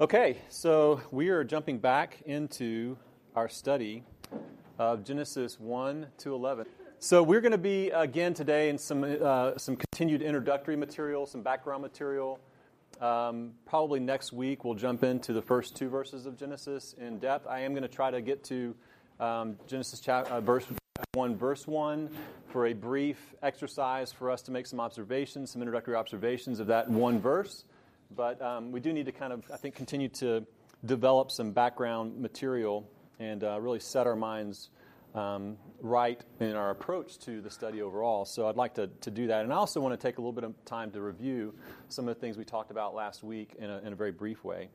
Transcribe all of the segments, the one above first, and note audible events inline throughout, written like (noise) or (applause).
Okay, so we are jumping back into our study of Genesis 1 to 11. So we're going to be again today in some uh, some continued introductory material, some background material. Um, probably next week we'll jump into the first two verses of Genesis in depth. I am going to try to get to um, Genesis chapter, uh, verse 1, verse 1, for a brief exercise for us to make some observations, some introductory observations of that one verse. But um, we do need to kind of, I think, continue to develop some background material and uh, really set our minds um, right in our approach to the study overall. So I'd like to, to do that. And I also want to take a little bit of time to review some of the things we talked about last week in a, in a very brief way.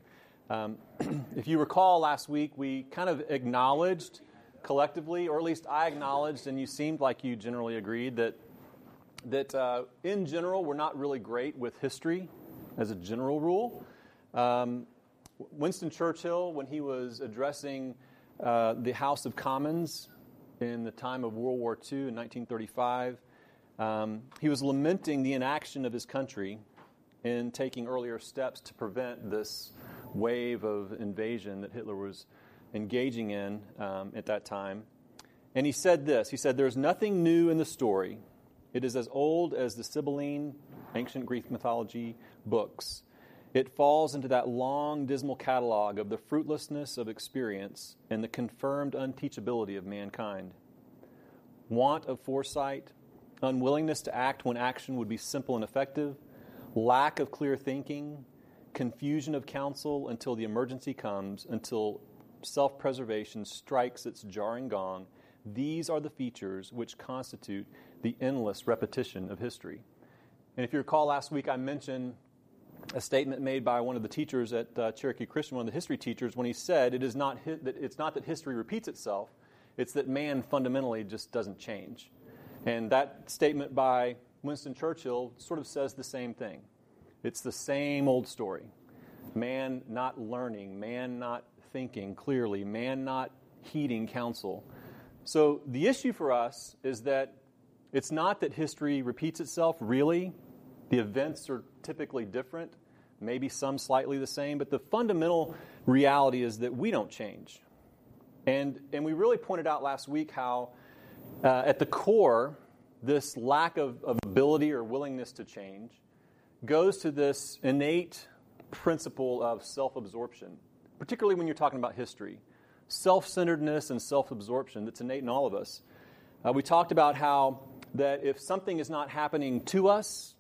Um, (clears throat) if you recall, last week we kind of acknowledged collectively, or at least I acknowledged, and you seemed like you generally agreed, that, that uh, in general we're not really great with history as a general rule. Um, Winston Churchill, when he was addressing uh, the House of Commons in the time of World War II in 1935, um, he was lamenting the inaction of his country in taking earlier steps to prevent this wave of invasion that Hitler was engaging in um, at that time. And he said this He said, There's nothing new in the story. It is as old as the Sibylline, ancient Greek mythology books. It falls into that long, dismal catalog of the fruitlessness of experience and the confirmed unteachability of mankind. Want of foresight, unwillingness to act when action would be simple and effective, lack of clear thinking, confusion of counsel until the emergency comes, until self preservation strikes its jarring gong. These are the features which constitute the endless repetition of history. And if you recall last week, I mentioned a statement made by one of the teachers at uh, Cherokee Christian, one of the history teachers, when he said, it is not hi- that it's not that history repeats itself, it's that man fundamentally just doesn't change. And that statement by Winston Churchill sort of says the same thing. It's the same old story. Man not learning, man not thinking clearly, man not heeding counsel. So the issue for us is that it's not that history repeats itself, really. The events are typically different, maybe some slightly the same, but the fundamental reality is that we don't change. And, and we really pointed out last week how, uh, at the core, this lack of, of ability or willingness to change goes to this innate principle of self absorption, particularly when you're talking about history. Self centeredness and self absorption that's innate in all of us. Uh, we talked about how that if something is not happening to us,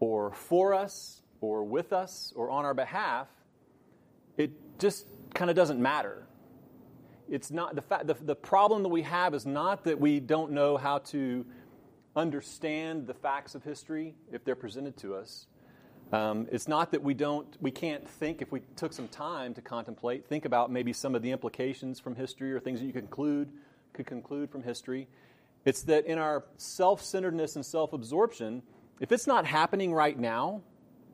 or for us, or with us, or on our behalf, it just kind of doesn't matter. It's not the, fact, the, the problem that we have is not that we don't know how to understand the facts of history if they're presented to us. Um, it's not that we don't, we can't think if we took some time to contemplate, think about maybe some of the implications from history or things that you conclude, could conclude from history. It's that in our self-centeredness and self-absorption, if it's not happening right now,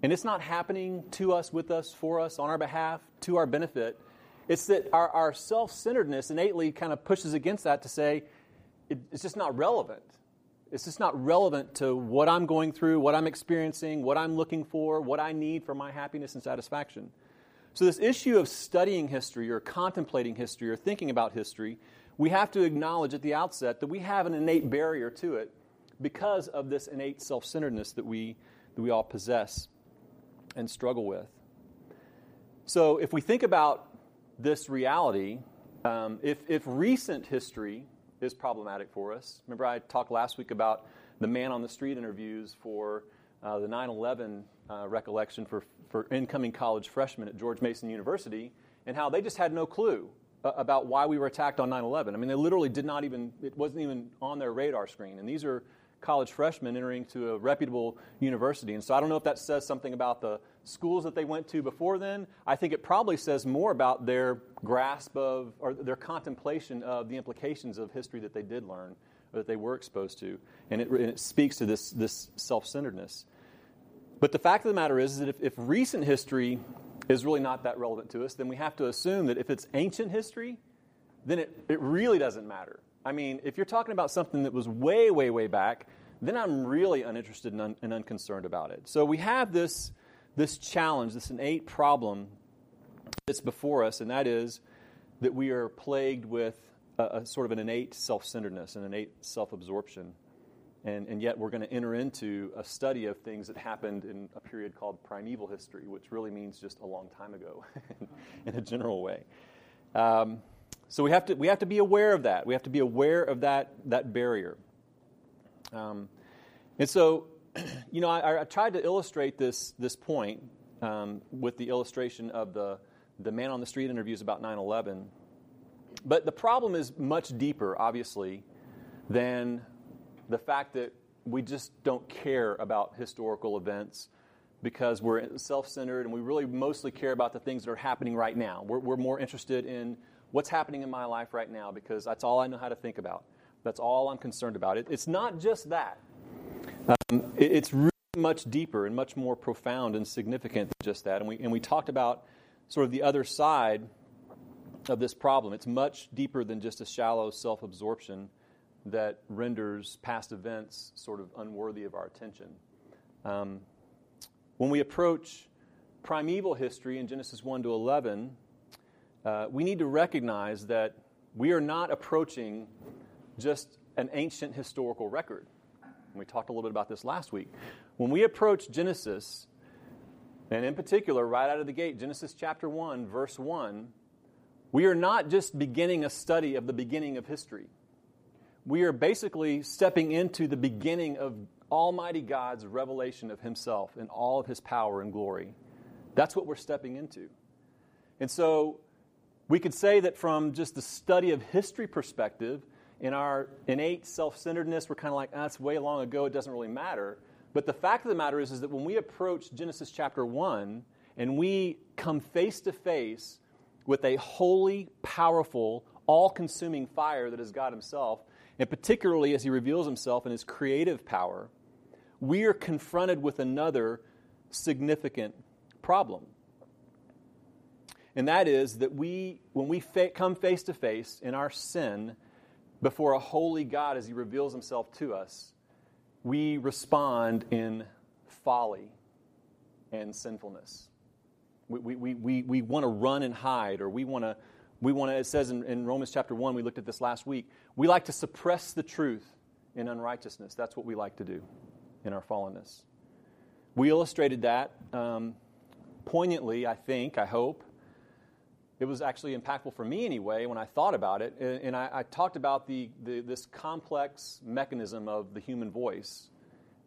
and it's not happening to us, with us, for us, on our behalf, to our benefit, it's that our, our self-centeredness innately kind of pushes against that to say it, it's just not relevant. It's just not relevant to what I'm going through, what I'm experiencing, what I'm looking for, what I need for my happiness and satisfaction. So, this issue of studying history or contemplating history or thinking about history, we have to acknowledge at the outset that we have an innate barrier to it because of this innate self centeredness that we, that we all possess and struggle with. So, if we think about this reality, um, if, if recent history is problematic for us. Remember, I talked last week about the man on the street interviews for uh, the 9 11 uh, recollection for, for incoming college freshmen at George Mason University, and how they just had no clue uh, about why we were attacked on 9 11. I mean, they literally did not even, it wasn't even on their radar screen. And these are college freshmen entering to a reputable university. And so I don't know if that says something about the schools that they went to before then. I think it probably says more about their grasp of, or their contemplation of the implications of history that they did learn, or that they were exposed to. And it, and it speaks to this, this self centeredness. But the fact of the matter is, is that if, if recent history is really not that relevant to us, then we have to assume that if it's ancient history, then it, it really doesn't matter. I mean, if you're talking about something that was way, way, way back, then I'm really uninterested and, un- and unconcerned about it. So we have this, this challenge, this innate problem that's before us, and that is that we are plagued with a, a sort of an innate self centeredness, an innate self absorption. And, and yet, we're going to enter into a study of things that happened in a period called primeval history, which really means just a long time ago (laughs) in a general way. Um, so, we have, to, we have to be aware of that. We have to be aware of that, that barrier. Um, and so, (clears throat) you know, I, I, tried to illustrate this, this point um, with the illustration of the, the man on the street interviews about 9 11. But the problem is much deeper, obviously, than the fact that we just don't care about historical events because we're self centered and we really mostly care about the things that are happening right now. We're, we're, more interested in what's happening in my life right now because that's all I know how to think about. That's all I'm concerned about. It, it's not just that, um, it, it's really much deeper and much more profound and significant than just that. And we, and we talked about sort of the other side of this problem. It's much deeper than just a shallow self absorption that renders past events sort of unworthy of our attention. Um, when we approach primeval history in Genesis 1 to 11, uh, we need to recognize that we are not approaching just an ancient historical record. And we talked a little bit about this last week. When we approach Genesis, and in particular, right out of the gate, Genesis chapter 1, verse 1, we are not just beginning a study of the beginning of history. We are basically stepping into the beginning of Almighty God's revelation of Himself and all of His power and glory. That's what we're stepping into. And so we could say that from just the study of history perspective, in our innate self centeredness, we're kind of like, ah, that's way long ago, it doesn't really matter. But the fact of the matter is, is that when we approach Genesis chapter 1 and we come face to face with a holy, powerful, all consuming fire that is God Himself, and particularly as He reveals Himself in His creative power, we are confronted with another significant problem. And that is that we, when we fa- come face to face in our sin, before a holy God as He reveals Himself to us, we respond in folly and sinfulness. We, we, we, we we want to run and hide, or we want to, we want to, it says in, in Romans chapter 1, we looked at this last week, we like to suppress the truth in unrighteousness. That's what we like to do in our fallenness. We illustrated that um, poignantly, I think, I hope, it was actually impactful for me anyway when I thought about it. And I, I talked about the, the, this complex mechanism of the human voice.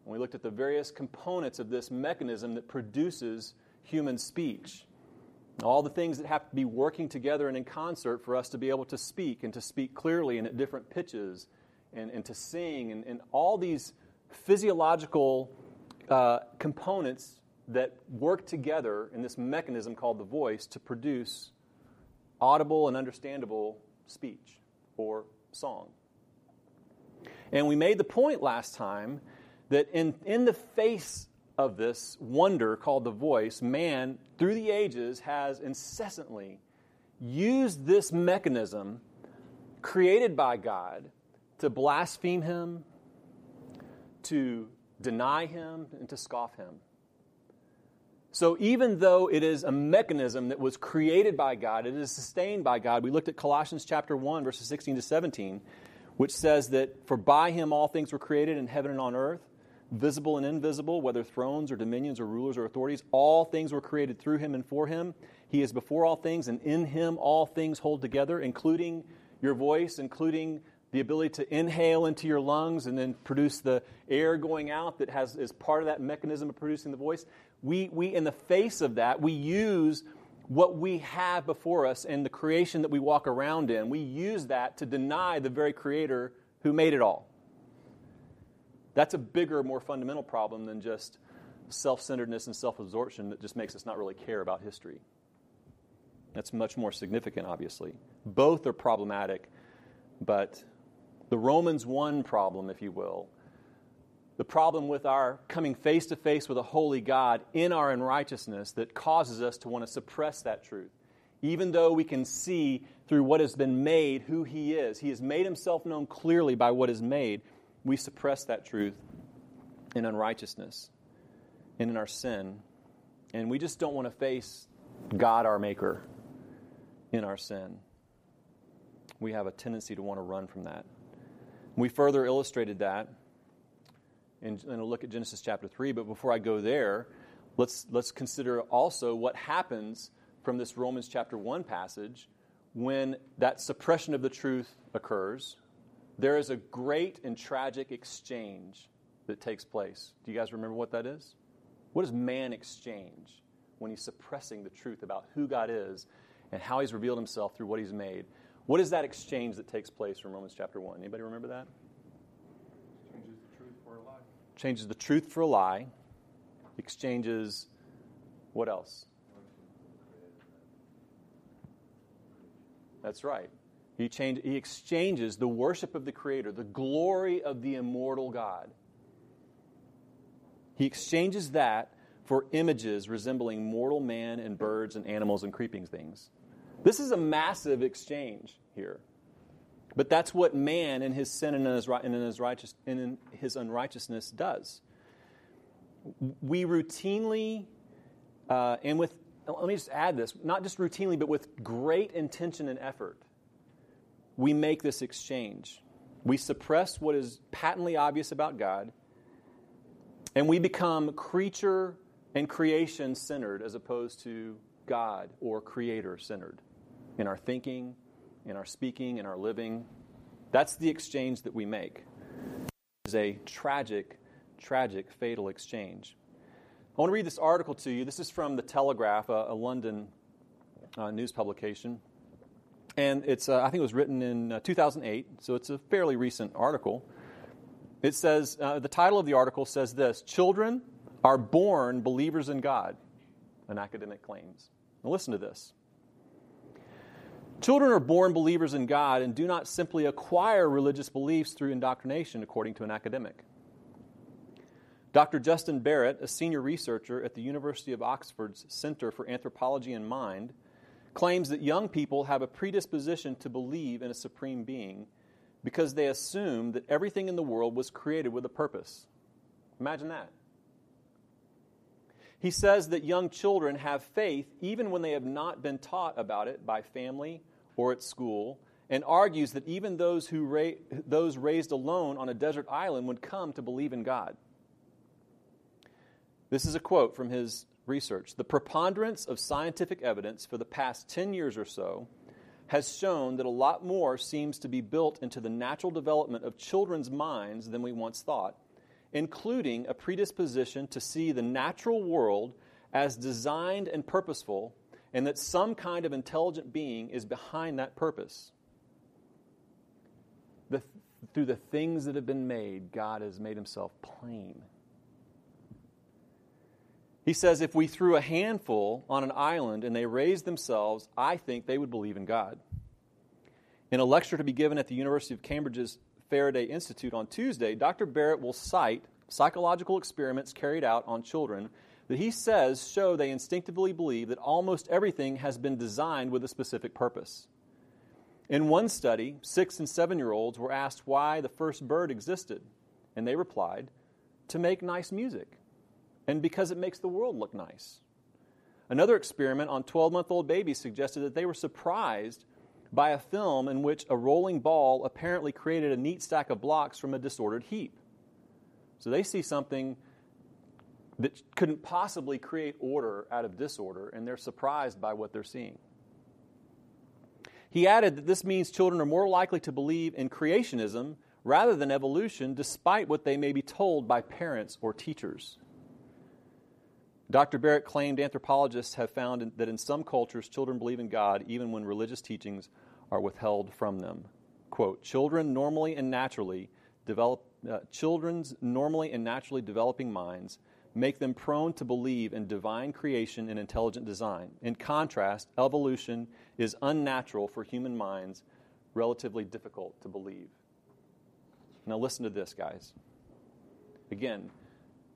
And we looked at the various components of this mechanism that produces human speech. All the things that have to be working together and in concert for us to be able to speak and to speak clearly and at different pitches and, and to sing and, and all these physiological uh, components that work together in this mechanism called the voice to produce audible and understandable speech or song. And we made the point last time that in, in the face of this wonder called the voice, man, through the ages, has incessantly used this mechanism created by God to blaspheme Him, to deny Him, and to scoff Him. So even though it is a mechanism that was created by God, it is sustained by God. We looked at Colossians chapter 1 verses 16 to 17, which says that for by him all things were created in heaven and on earth, visible and invisible, whether thrones or dominions or rulers or authorities, all things were created through him and for him. He is before all things and in him all things hold together, including your voice, including the ability to inhale into your lungs and then produce the air going out that has is part of that mechanism of producing the voice we, we, in the face of that, we use what we have before us and the creation that we walk around in. We use that to deny the very creator who made it all. That's a bigger, more fundamental problem than just self centeredness and self absorption that just makes us not really care about history. That's much more significant, obviously. Both are problematic, but the Romans 1 problem, if you will, the problem with our coming face to face with a holy God in our unrighteousness that causes us to want to suppress that truth. Even though we can see through what has been made who He is, He has made Himself known clearly by what is made, we suppress that truth in unrighteousness and in our sin. And we just don't want to face God, our Maker, in our sin. We have a tendency to want to run from that. We further illustrated that in, in a look at Genesis chapter 3. But before I go there, let's, let's consider also what happens from this Romans chapter 1 passage when that suppression of the truth occurs. There is a great and tragic exchange that takes place. Do you guys remember what that is? What does man exchange when he's suppressing the truth about who God is and how he's revealed himself through what he's made? What is that exchange that takes place from Romans chapter 1? Anybody remember that? Changes the truth for a lie. Changes the truth for a lie. Exchanges what else? That's right. He, change, he exchanges the worship of the Creator, the glory of the immortal God. He exchanges that for images resembling mortal man and birds and animals and creeping things. This is a massive exchange here. But that's what man in his sin and in his, and in his, righteous, and in his unrighteousness does. We routinely, uh, and with, let me just add this, not just routinely, but with great intention and effort, we make this exchange. We suppress what is patently obvious about God, and we become creature and creation centered as opposed to God or creator centered in our thinking, in our speaking, in our living. That's the exchange that we make. It is a tragic, tragic, fatal exchange. I want to read this article to you. This is from The Telegraph, a, a London uh, news publication. And it's, uh, I think it was written in uh, 2008, so it's a fairly recent article. It says, uh, the title of the article says this Children are born believers in God, an academic claims. Now listen to this. Children are born believers in God and do not simply acquire religious beliefs through indoctrination, according to an academic. Dr. Justin Barrett, a senior researcher at the University of Oxford's Center for Anthropology and Mind, claims that young people have a predisposition to believe in a supreme being because they assume that everything in the world was created with a purpose. Imagine that. He says that young children have faith even when they have not been taught about it by family or at school, and argues that even those, who ra- those raised alone on a desert island would come to believe in God. This is a quote from his research. The preponderance of scientific evidence for the past 10 years or so has shown that a lot more seems to be built into the natural development of children's minds than we once thought including a predisposition to see the natural world as designed and purposeful, and that some kind of intelligent being is behind that purpose. The, through the things that have been made, God has made himself plain. He says if we threw a handful on an island and they raised themselves, I think they would believe in God. In a lecture to be given at the University of Cambridge's Faraday Institute on Tuesday, Dr. Barrett will cite psychological experiments carried out on children that he says show they instinctively believe that almost everything has been designed with a specific purpose. In one study, six and seven year olds were asked why the first bird existed, and they replied, to make nice music, and because it makes the world look nice. Another experiment on 12 month old babies suggested that they were surprised by a film in which a rolling ball apparently created a neat stack of blocks from a disordered heap. So they see something that couldn't possibly create order out of disorder, and they're surprised by what they're seeing. He added that this means children are more likely to believe in creationism rather than evolution, despite what they may be told by parents or teachers. Dr. Barrett claimed anthropologists have found that in some cultures, children believe in God even when religious teachings are withheld from them. Quote, children normally and naturally develop, uh, children's normally and naturally developing minds make them prone to believe in divine creation and intelligent design. In contrast, evolution is unnatural for human minds, relatively difficult to believe. Now, listen to this, guys. Again,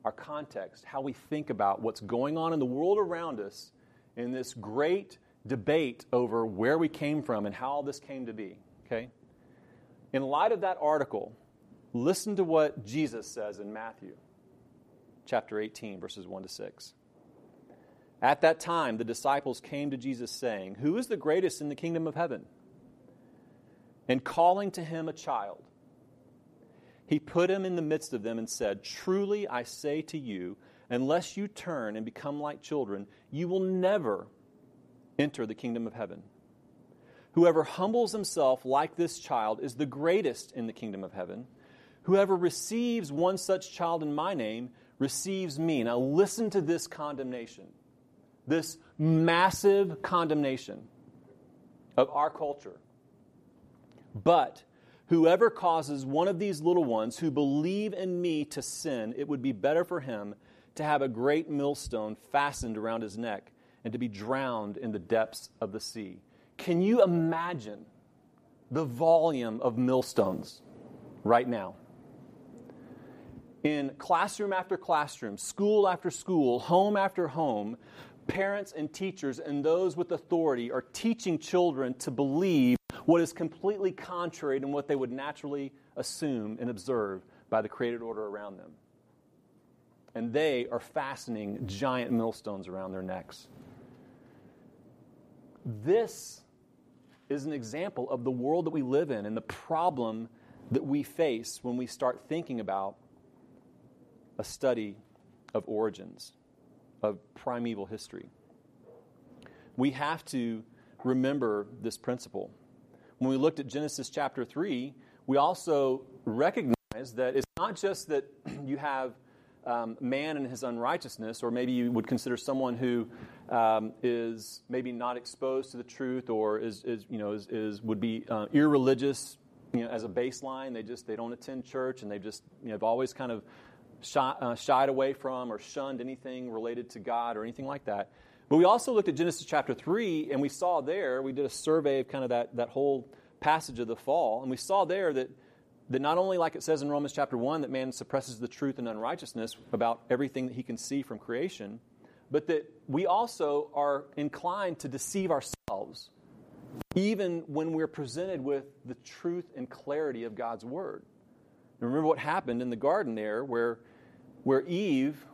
our context, how we think about what's going on in the world around us in this great debate over where we came from and how all this came to be. Okay? In light of that article, listen to what Jesus says in Matthew chapter 18, verses 1 to 6. At that time, the disciples came to Jesus, saying, Who is the greatest in the kingdom of heaven? And calling to him a child, he put him in the midst of them and said, Truly I say to you, unless you turn and become like children, you will never enter the kingdom of heaven. Whoever humbles himself like this child is the greatest in the kingdom of heaven. Whoever receives one such child in my name receives me. Now, listen to this condemnation, this massive condemnation of our culture. But whoever causes one of these little ones who believe in me to sin, it would be better for him to have a great millstone fastened around his neck and to be drowned in the depths of the sea. Can you imagine the volume of millstones right now? In classroom after classroom, school after school, home after home, parents and teachers and those with authority are teaching children to believe what is completely contrary to what they would naturally assume and observe by the created order around them. And they are fastening giant millstones around their necks. This is an example of the world that we live in and the problem that we face when we start thinking about a study of origins, of primeval history. We have to remember this principle. When we looked at Genesis chapter 3, we also recognize that it's not just that (clears throat) you have um, man and his unrighteousness, or maybe you would consider someone who um, is maybe not exposed to the truth, or is, is you know is, is would be uh, irreligious, you know, as a baseline. They just they don't attend church, and they just you know, have always kind of uh, shied away from or shunned anything related to God or anything like that. But we also looked at Genesis chapter three, and we saw there we did a survey of kind of that that whole passage of the fall, and we saw there that that not only, like it says in Romans chapter 1, that man suppresses the truth and unrighteousness about everything that he can see from creation, but that we also are inclined to deceive ourselves, even when we're presented with the truth and clarity of God's word. remember what happened in the garden there, where, where Eve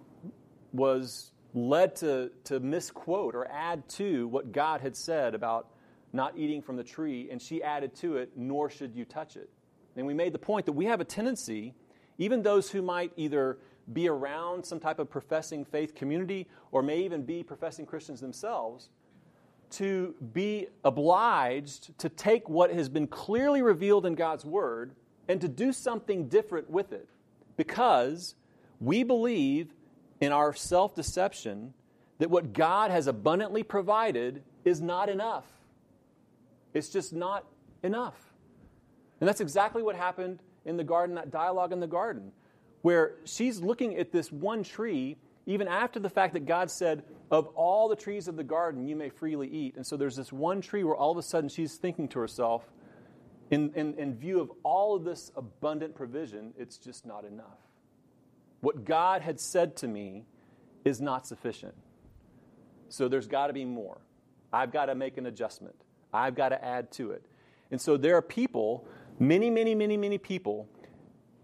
was led to, to misquote or add to what God had said about not eating from the tree, and she added to it, nor should you touch it. And we made the point that we have a tendency, even those who might either be around some type of professing faith community or may even be professing Christians themselves, to be obliged to take what has been clearly revealed in God's Word and to do something different with it because we believe in our self deception that what God has abundantly provided is not enough. It's just not enough. And that's exactly what happened in the garden, that dialogue in the garden, where she's looking at this one tree, even after the fact that God said, Of all the trees of the garden, you may freely eat. And so there's this one tree where all of a sudden she's thinking to herself, in, in, in view of all of this abundant provision, it's just not enough. What God had said to me is not sufficient. So there's got to be more. I've got to make an adjustment. I've got to add to it. And so there are people many, many, many, many people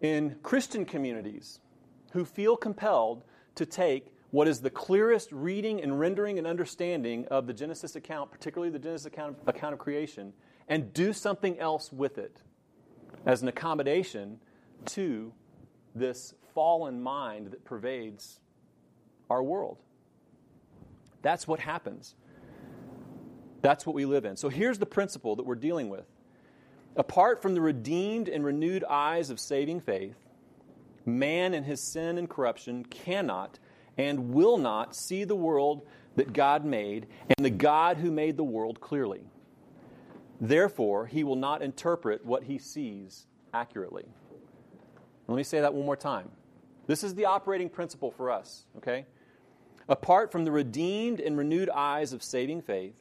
in Christian communities who feel compelled to take what is the clearest reading and rendering and understanding of the Genesis account, particularly the Genesis account, account of creation, and do something else with it as an accommodation to this fallen mind that pervades our world. That's what happens. That's what we live in. So here's the principle that we're dealing with Apart from the redeemed and renewed eyes of saving faith, man in his sin and corruption cannot and will not see the world that God made and the God who made the world clearly. Therefore, he will not interpret what he sees accurately. Let me say that one more time. This is the operating principle for us, okay? Apart from the redeemed and renewed eyes of saving faith,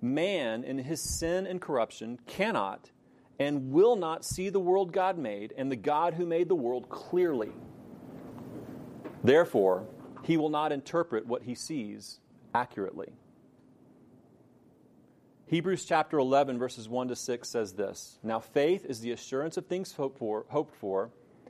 man in his sin and corruption cannot and will not see the world God made and the God who made the world clearly. Therefore, he will not interpret what he sees accurately. Hebrews chapter 11, verses 1 to 6 says this Now faith is the assurance of things hoped for, hoped for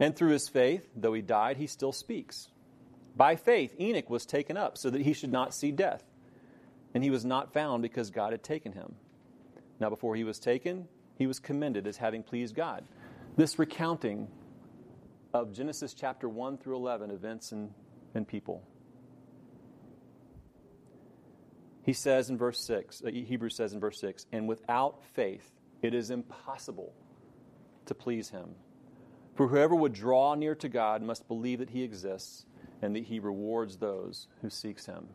And through his faith, though he died, he still speaks. By faith, Enoch was taken up so that he should not see death, and he was not found because God had taken him. Now, before he was taken, he was commended as having pleased God. This recounting of Genesis chapter 1 through 11 events and, and people. He says in verse 6, uh, Hebrews says in verse 6, and without faith it is impossible to please him. For whoever would draw near to God must believe that he exists and that he rewards those who seeks him.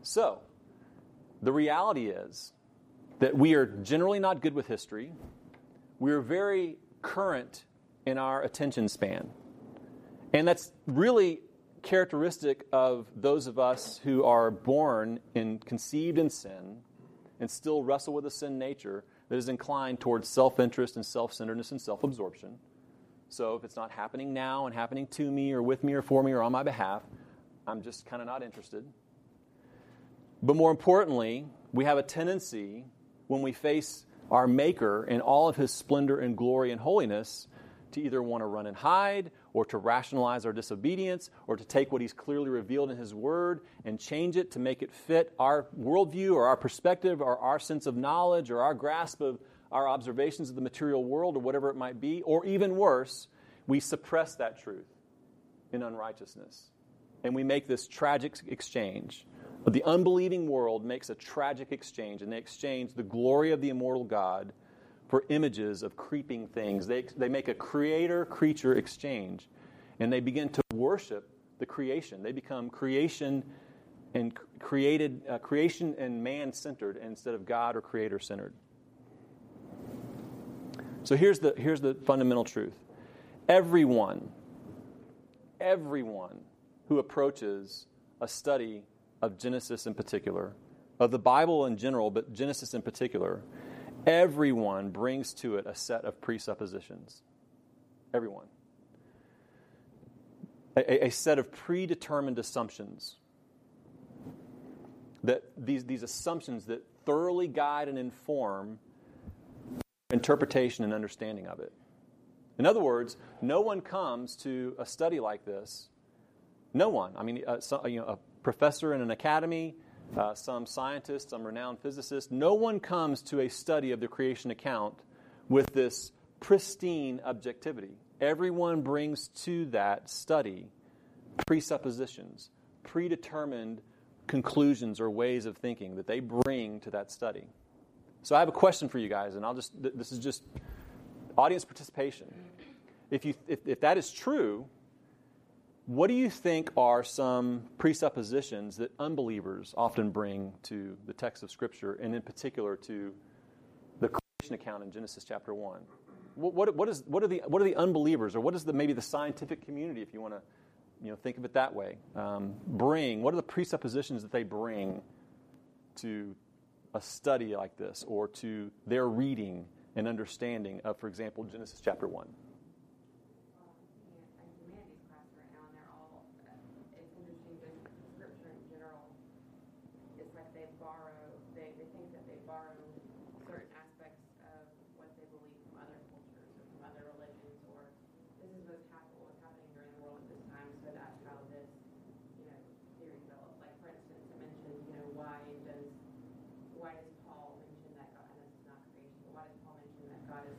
So, the reality is that we are generally not good with history. We are very current in our attention span. And that's really characteristic of those of us who are born and conceived in sin and still wrestle with a sin nature that is inclined towards self interest and self centeredness and self absorption. So if it's not happening now and happening to me or with me or for me or on my behalf, I'm just kind of not interested. But more importantly, we have a tendency when we face our Maker in all of his splendor and glory and holiness to either want to run and hide or to rationalize our disobedience or to take what he's clearly revealed in his word and change it to make it fit our worldview or our perspective or our sense of knowledge or our grasp of our observations of the material world or whatever it might be. Or even worse, we suppress that truth in unrighteousness. And we make this tragic exchange but the unbelieving world makes a tragic exchange, and they exchange the glory of the immortal God for images of creeping things. They, they make a creator creature exchange, and they begin to worship the creation. They become creation and created uh, creation and man centered instead of God or creator centered. So here's the, here's the fundamental truth everyone, everyone who approaches a study of Genesis in particular, of the Bible in general, but Genesis in particular, everyone brings to it a set of presuppositions. Everyone. A, a, set of predetermined assumptions. That these, these assumptions that thoroughly guide and inform interpretation and understanding of it. In other words, no one comes to a study like this. No one. I mean, uh, so, you know, a professor in an academy, uh, some scientist, some renowned physicist. No one comes to a study of the creation account with this pristine objectivity. Everyone brings to that study presuppositions, predetermined conclusions or ways of thinking that they bring to that study. So I have a question for you guys, and I'll just, this is just audience participation. If, you, if, if that is true, what do you think are some presuppositions that unbelievers often bring to the text of Scripture, and in particular to the creation account in Genesis chapter 1? What, what, what, is, what, are, the, what are the unbelievers, or what is the, maybe the scientific community, if you want to you know, think of it that way, um, bring? What are the presuppositions that they bring to a study like this, or to their reading and understanding of, for example, Genesis chapter 1?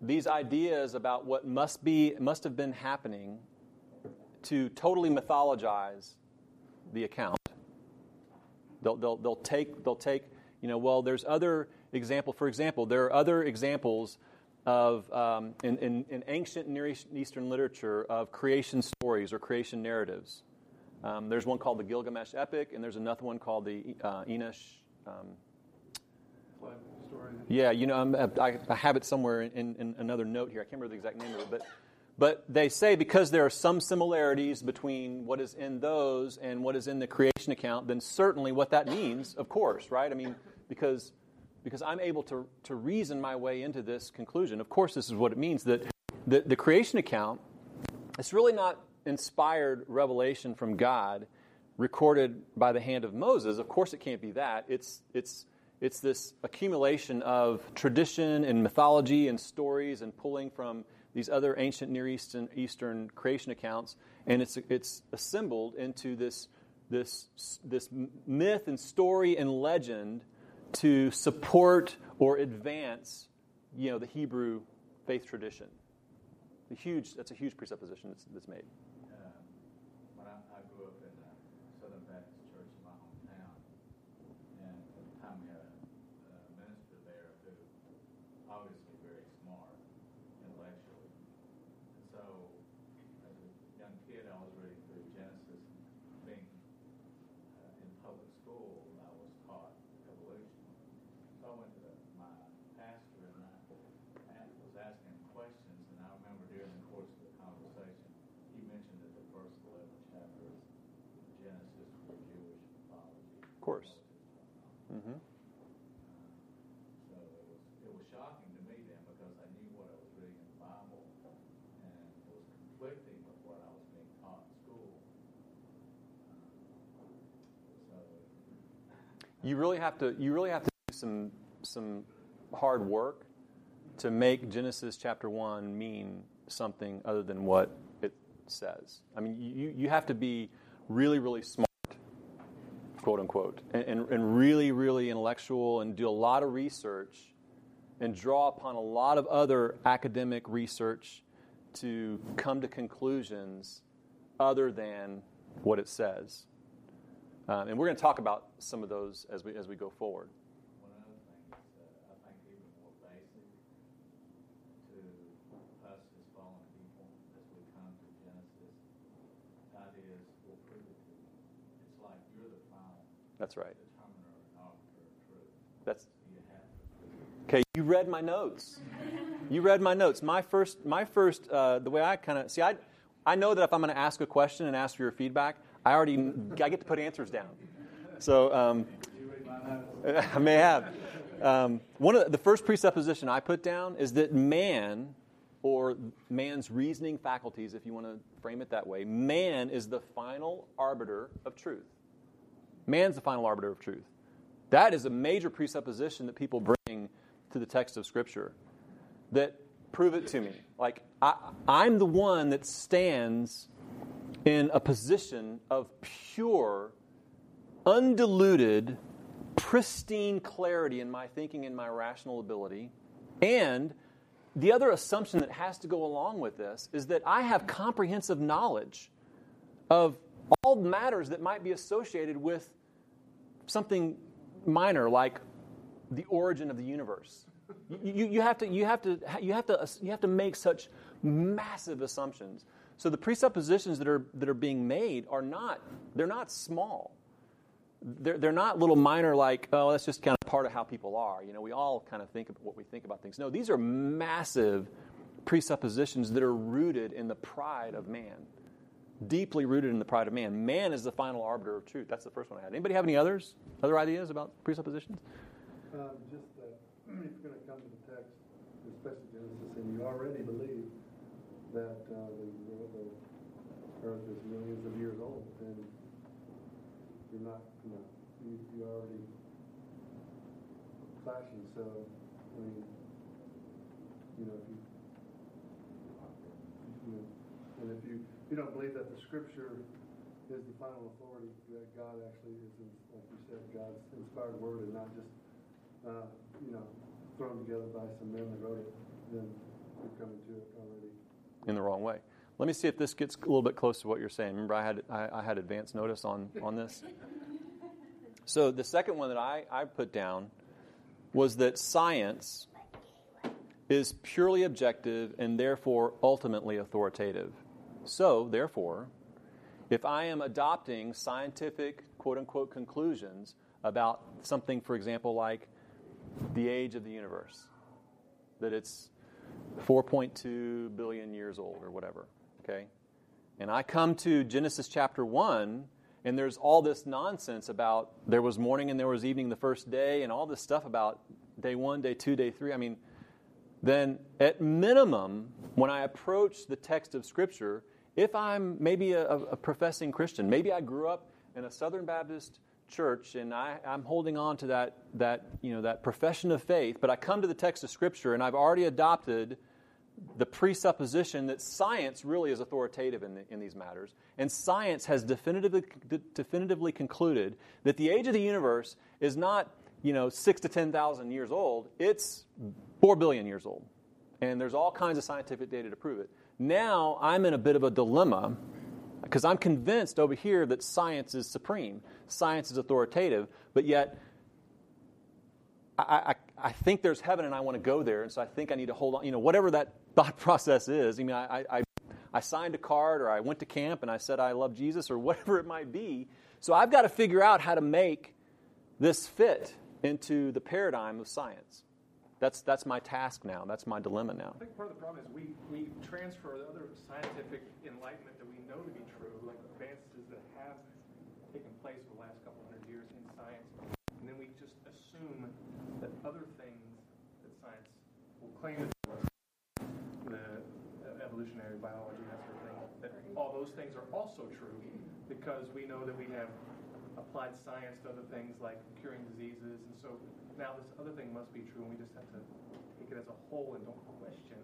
these ideas about what must be must have been happening to totally mythologize the account. They'll, they'll, they'll take they'll take You know, well, there's other example. For example, there are other examples of um, in, in, in, ancient Near Eastern literature of creation stories or creation narratives. Um, there's one called the Gilgamesh epic, and there's another one called the uh, Enosh. Um, yeah, you know, I, I, have it somewhere in, in, another note here. I can't remember the exact name of it, but but they say because there are some similarities between what is in those and what is in the creation account, then certainly what that means, of course, right? I mean, because because I'm able to, to reason my way into this conclusion. Of course, this is what it means that the, the creation account, it's really not inspired revelation from God recorded by the hand of Moses. Of course, it can't be that. It's, it's, it's this accumulation of tradition and mythology and stories and pulling from these other ancient Near Eastern, Eastern creation accounts, and it's, it's assembled into this, this, this myth and story and legend to support or advance you know, the Hebrew faith tradition. A huge, that's a huge presupposition that's, that's made. course. Mm-hmm. So it was, it was shocking to me then because I knew what I was reading in the Bible and it was conflicting with what I was being taught in school. So you really have to you really have to do some some hard work to make Genesis chapter one mean something other than what it says. I mean, you, you have to be really, really smart quote unquote, and, and, and really, really intellectual and do a lot of research and draw upon a lot of other academic research to come to conclusions other than what it says. Um, and we're going to talk about some of those as we, as we go forward. That's right. That's okay. You read my notes. You read my notes. My first, my first, uh, the way I kind of see, I, I know that if I'm going to ask a question and ask for your feedback, I already, I get to put answers down. So um, (laughs) I may have. Um, one of the, the first presupposition I put down is that man, or man's reasoning faculties, if you want to frame it that way, man is the final arbiter of truth. Man's the final arbiter of truth. That is a major presupposition that people bring to the text of Scripture. That prove it to me. Like, I, I'm the one that stands in a position of pure, undiluted, pristine clarity in my thinking and my rational ability. And the other assumption that has to go along with this is that I have comprehensive knowledge of all matters that might be associated with something minor like the origin of the universe. You, you, have to, you, have to, you, have to, you have to make such massive assumptions. So the presuppositions that are, that are being made are not, they're not small. They're, they're not little minor like, oh, that's just kind of part of how people are. You know, we all kind of think of what we think about things. No, these are massive presuppositions that are rooted in the pride of man deeply rooted in the pride of man. Man is the final arbiter of truth. That's the first one I had. Anybody have any others? Other ideas about presuppositions? Uh, just that (clears throat) if you're going to come to the text, especially Genesis, and you already believe that uh, the, earth is millions of years old, then you're not, you know, you, you already clashing. So, I mean, you know, if you, you know, and if you you don't believe that the scripture is the final authority, that God actually is, like you said, God's inspired word and not just, uh, you know, thrown together by some men that wrote it, then you're coming to it already. In the wrong way. Let me see if this gets a little bit close to what you're saying. Remember, I had I, I had advance notice on on this. So the second one that I, I put down was that science is purely objective and therefore ultimately authoritative. So, therefore, if I am adopting scientific quote unquote conclusions about something, for example, like the age of the universe, that it's 4.2 billion years old or whatever, okay? And I come to Genesis chapter 1, and there's all this nonsense about there was morning and there was evening the first day, and all this stuff about day one, day two, day three. I mean, then at minimum, when I approach the text of Scripture, if I'm maybe a, a professing Christian, maybe I grew up in a Southern Baptist church and I, am holding on to that, that, you know, that profession of faith, but I come to the text of Scripture and I've already adopted the presupposition that science really is authoritative in, the, in these matters. And science has definitively, definitively concluded that the age of the universe is not, you know, six to 10,000 years old, it's four billion years old. And there's all kinds of scientific data to prove it. Now I'm in a bit of a dilemma because I'm convinced over here that science is supreme, science is authoritative, but yet I, I, I think there's heaven and I want to go there, and so I think I need to hold on. You know, whatever that (laughs) thought process is. I mean, I, I, I signed a card or I went to camp and I said I love Jesus or (laughs) whatever it might be. So I've got to figure out how to make this fit into the paradigm of science. That's, that's my task now. That's my dilemma now. I think part of the problem is we, we transfer the other scientific enlightenment that we know to be true, like advances that have taken place for the last couple hundred years in science, and then we just assume other things that science will claim the evolutionary biology, that sort of thing, that all those things are also true because we know that we have applied science to other things like curing diseases, and so now this other thing must be true, and we just have to take it as a whole and don't question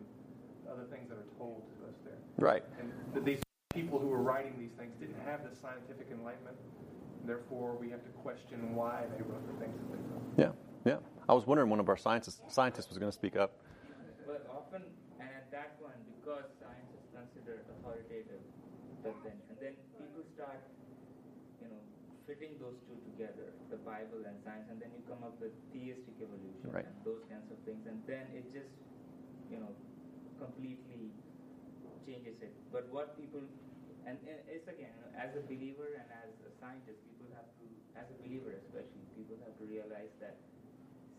the other things that are told to us there. Right. And these people who were writing these things didn't have the scientific enlightenment. Therefore, we have to question why they wrote the things that they wrote. Yeah, yeah. I was wondering one of our scientists, scientists was going to speak up. But often, and at that one, because science is considered authoritative, then, and then people start you know, fitting those two together, the Bible and science, and then you come up with theistic evolution right. and those kinds of things, and then it just, you know, completely changes it. But what people, and, it's again, as a believer and as a scientist, people have to, as a believer especially, people have to realize that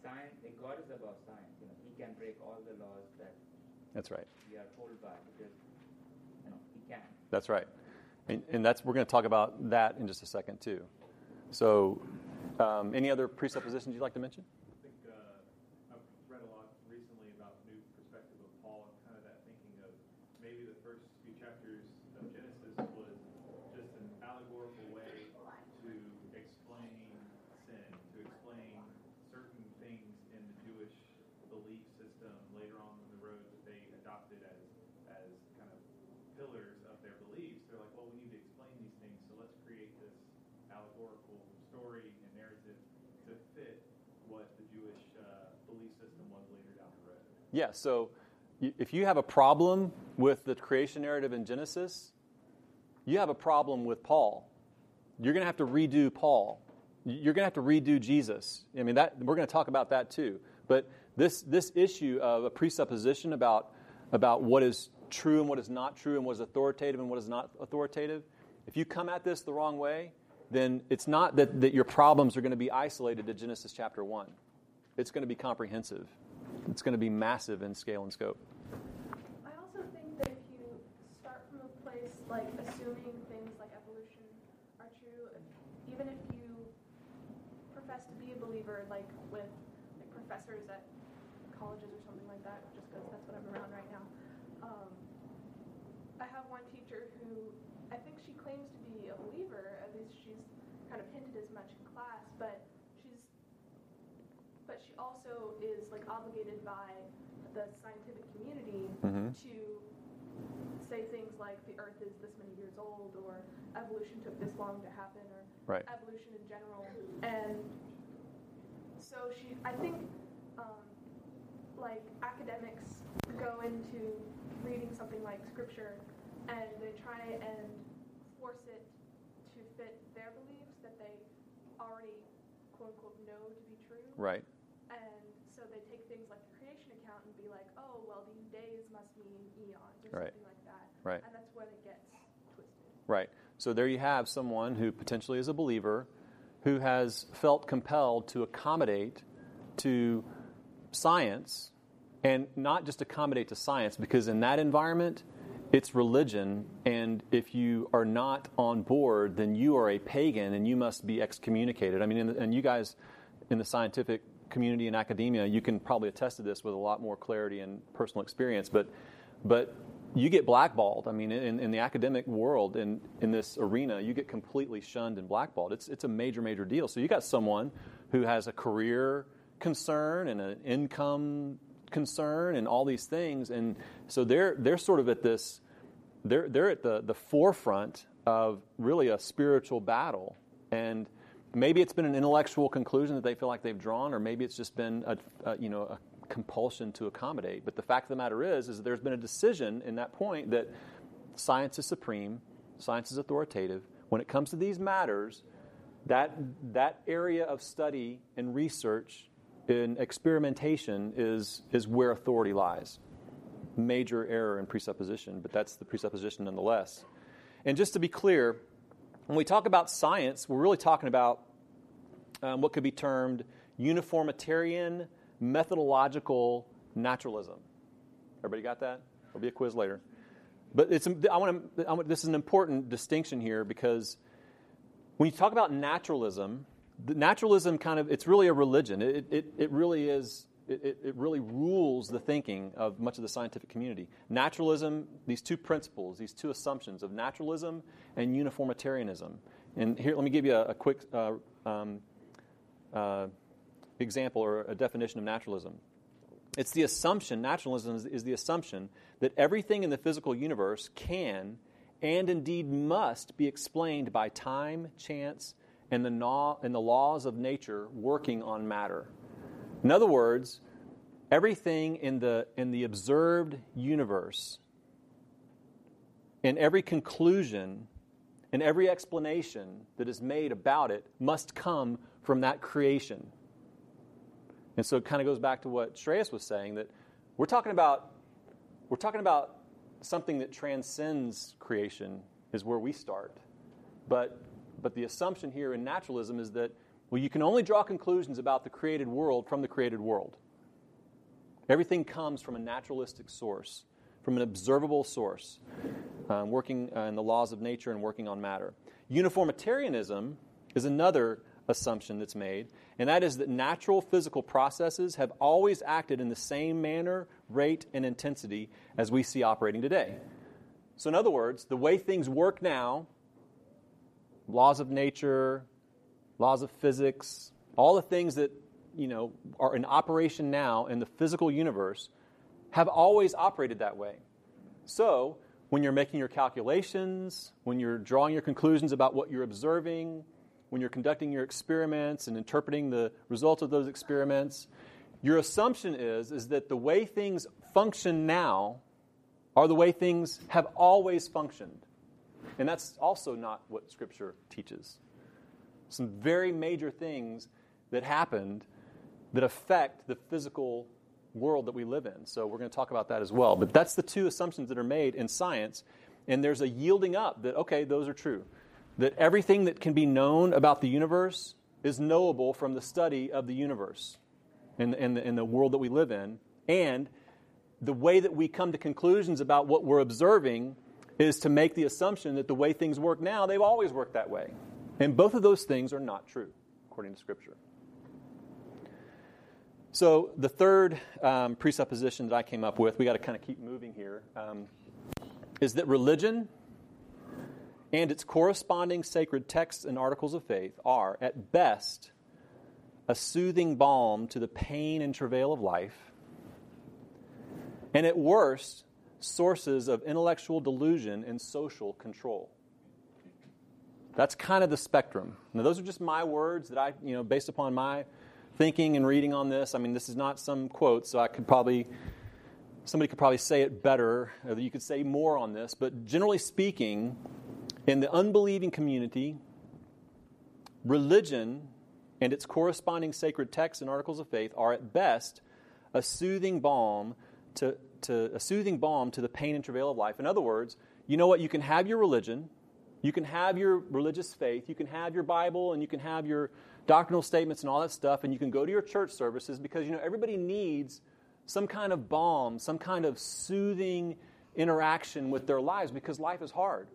science, God is above science. You know, He can break all the laws that. That's right. We are told by because, you know, He can. That's right. And, and, that's we're going to talk about that in just a second too. So, um, any other presuppositions you'd like to mention? I think uh, I've read a lot recently about new perspective of Paul and kind of that thinking of maybe the first few chapters of Genesis was just an allegorical way to explain sin, to explain certain things in the Jewish belief system later on in the road that they adopted as as kind of pillars of their beliefs. They're like, well, we need to explain these things, so let's create this allegorical story and narrative to fit what the Jewish uh, belief system was later down the road. Yeah, so if you have a problem with the creation narrative in Genesis, you have a problem with Paul. You're going to have to redo Paul. You're going to have to redo Jesus. I mean, that, we're going to talk about that too. But this, this issue of a presupposition about, about what is true and what is not true and what is authoritative and what is not authoritative, if you come at this the wrong way, then it's not that, that your problems are going to be isolated to Genesis chapter 1. It's going to be comprehensive, it's going to be massive in scale and scope. I also think that if you start from a place like assuming things like evolution are true, even if you profess to be a believer, like with like professors at colleges or something like that, just because that's what I'm around right now. Um, I have one teacher who I think she claims to be a believer, at least she's kind of hinted as much in class, but she's but she also is like obligated by the scientific community mm-hmm. to say things like the earth is this many years old or evolution took this long to happen or right. evolution in general and so she i think um, like academics go into reading something like scripture and they try and force it to fit their beliefs that they already quote unquote know to be true. Right. And so they take things like the creation account and be like, oh, well, these days must mean eons or Right. something like that. Right. And that's when it gets twisted. Right. So there you have someone who potentially is a believer who has felt compelled to accommodate to science and not just accommodate to science because in that environment it's religion and if you are not on board then you are a pagan and you must be excommunicated i mean in the, and you guys in the scientific community and academia you can probably attest to this with a lot more clarity and personal experience but but you get blackballed. I mean in, in the academic world in, in this arena you get completely shunned and blackballed. It's, it's a major major deal. So you got someone who has a career concern and an income concern and all these things and so they're they're sort of at this they're they're at the the forefront of really a spiritual battle. And maybe it's been an intellectual conclusion that they feel like they've drawn or maybe it's just been a, a you know a compulsion to accommodate. But the fact of the matter is is that there's been a decision in that point that science is supreme science is authoritative. When it comes to these matters that that area of study and research and experimentation is is where authority lies. Major error in presupposition but that's the presupposition nonetheless. And just to be clear when we talk about science we're really talking about um, what could be termed uniformitarian methodological naturalism. Everybody got that? There'll be a quiz later. But it's i want to I want, this is an important distinction here because when you talk about naturalism, naturalism kind of it's really a religion. It, it, it really is it, it really rules the thinking of much of the scientific community. Naturalism, these two principles, these two assumptions of naturalism and uniformitarianism. And here, let me give you a, a quick uh, um, uh, example or a definition of naturalism. It's the assumption, naturalism is, is the assumption that everything in the physical universe can and indeed must be explained by time, chance, and the, law, and the laws of nature working on matter. In other words, everything in the, in the observed universe, and every conclusion and every explanation that is made about it must come from that creation. And so it kind of goes back to what Shreyas was saying that we're talking about we're talking about something that transcends creation is where we start. But, but the assumption here in naturalism is that, well, you can only draw conclusions about the created world from the created world. Everything comes from a naturalistic source, from an observable source, um, working uh, in the laws of nature and working on matter. Uniformitarianism is another assumption that's made, and that is that natural physical processes have always acted in the same manner, rate, and intensity as we see operating today. So, in other words, the way things work now, laws of nature, laws of physics, all the things that you know are in operation now in the physical universe have always operated that way. So, when you're making your calculations, when you're drawing your conclusions about what you're observing, when you're conducting your experiments and interpreting the results of those experiments, your assumption is, is that the way things function now are the way things have always functioned. And that's also not what Scripture teaches. Some very major things that happened that affect the physical world that we live in. So we're going to talk about that as well. But that's the two assumptions that are made in science. And there's a yielding up that, okay, those are true. That everything that can be known about the universe is knowable from the study of the universe in, in, the, in the world that we live in. And the way that we come to conclusions about what we're observing is to make the assumption that the way things work now, they've always worked that way. And both of those things are not true, according to Scripture. So, the third um, presupposition that I came up with, we got to kind of keep moving here, um, is that religion and its corresponding sacred texts and articles of faith are, at best, a soothing balm to the pain and travail of life, and at worst, sources of intellectual delusion and social control. That's kind of the spectrum. Now, those are just my words that I, you know, based upon my thinking and reading on this. I mean, this is not some quote, so I could probably, somebody could probably say it better, or you could say more on this. But generally speaking, in the unbelieving community, religion and its corresponding sacred texts and articles of faith are at best a soothing balm to, to a soothing balm to the pain and travail of life. In other words, you know what? You can have your religion, you can have your religious faith, you can have your Bible, and you can have your doctrinal statements and all that stuff, and you can go to your church services because you know everybody needs some kind of balm, some kind of soothing interaction with their lives because life is hard.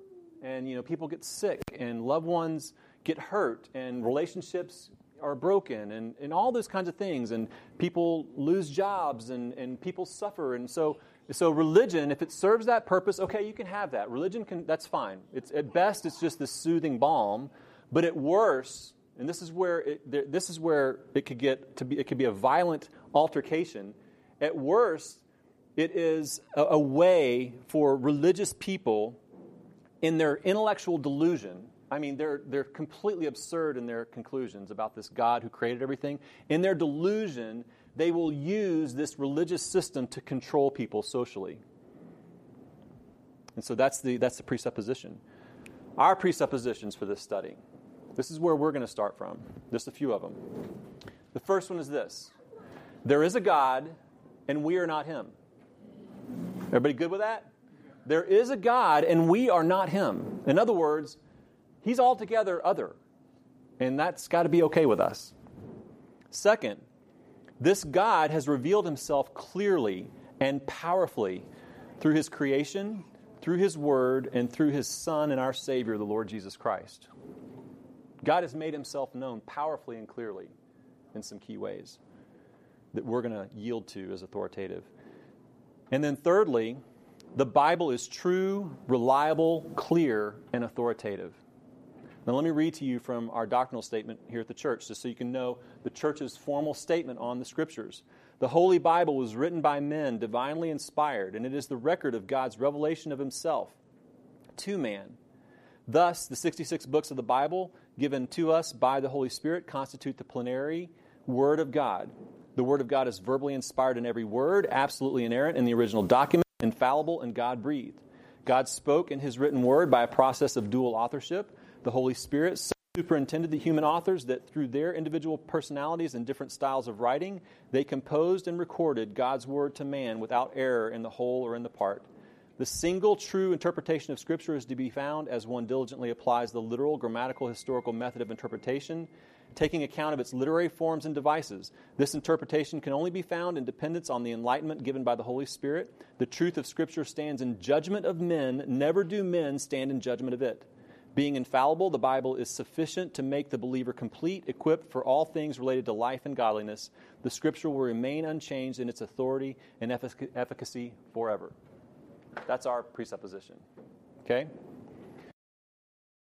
And you know, people get sick and loved ones get hurt and relationships are broken and, and all those kinds of things and people lose jobs and, and people suffer and so so religion if it serves that purpose okay you can have that. Religion can that's fine. It's at best it's just this soothing balm. But at worst and this is where it, this is where it could get to be it could be a violent altercation. At worst it is a, a way for religious people in their intellectual delusion I mean, they're, they're completely absurd in their conclusions about this God who created everything. In their delusion, they will use this religious system to control people socially. And so that's the, that's the presupposition. Our presuppositions for this study. This is where we're going to start from, just a few of them. The first one is this there is a God, and we are not Him. Everybody good with that? There is a God, and we are not Him. In other words, He's altogether other, and that's got to be okay with us. Second, this God has revealed himself clearly and powerfully through his creation, through his word, and through his Son and our Savior, the Lord Jesus Christ. God has made himself known powerfully and clearly in some key ways that we're going to yield to as authoritative. And then, thirdly, the Bible is true, reliable, clear, and authoritative. Now, let me read to you from our doctrinal statement here at the church, just so you can know the church's formal statement on the Scriptures. The Holy Bible was written by men, divinely inspired, and it is the record of God's revelation of Himself to man. Thus, the 66 books of the Bible given to us by the Holy Spirit constitute the plenary Word of God. The Word of God is verbally inspired in every word, absolutely inerrant in the original document, infallible, and God breathed. God spoke in His written Word by a process of dual authorship the Holy Spirit superintended the human authors that through their individual personalities and different styles of writing, they composed and recorded God's word to man without error in the whole or in the part. The single true interpretation of Scripture is to be found as one diligently applies the literal, grammatical, historical method of interpretation, taking account of its literary forms and devices. This interpretation can only be found in dependence on the enlightenment given by the Holy Spirit. The truth of Scripture stands in judgment of men, never do men stand in judgment of it. Being infallible, the Bible is sufficient to make the believer complete, equipped for all things related to life and godliness. The Scripture will remain unchanged in its authority and efficacy forever. That's our presupposition. Okay?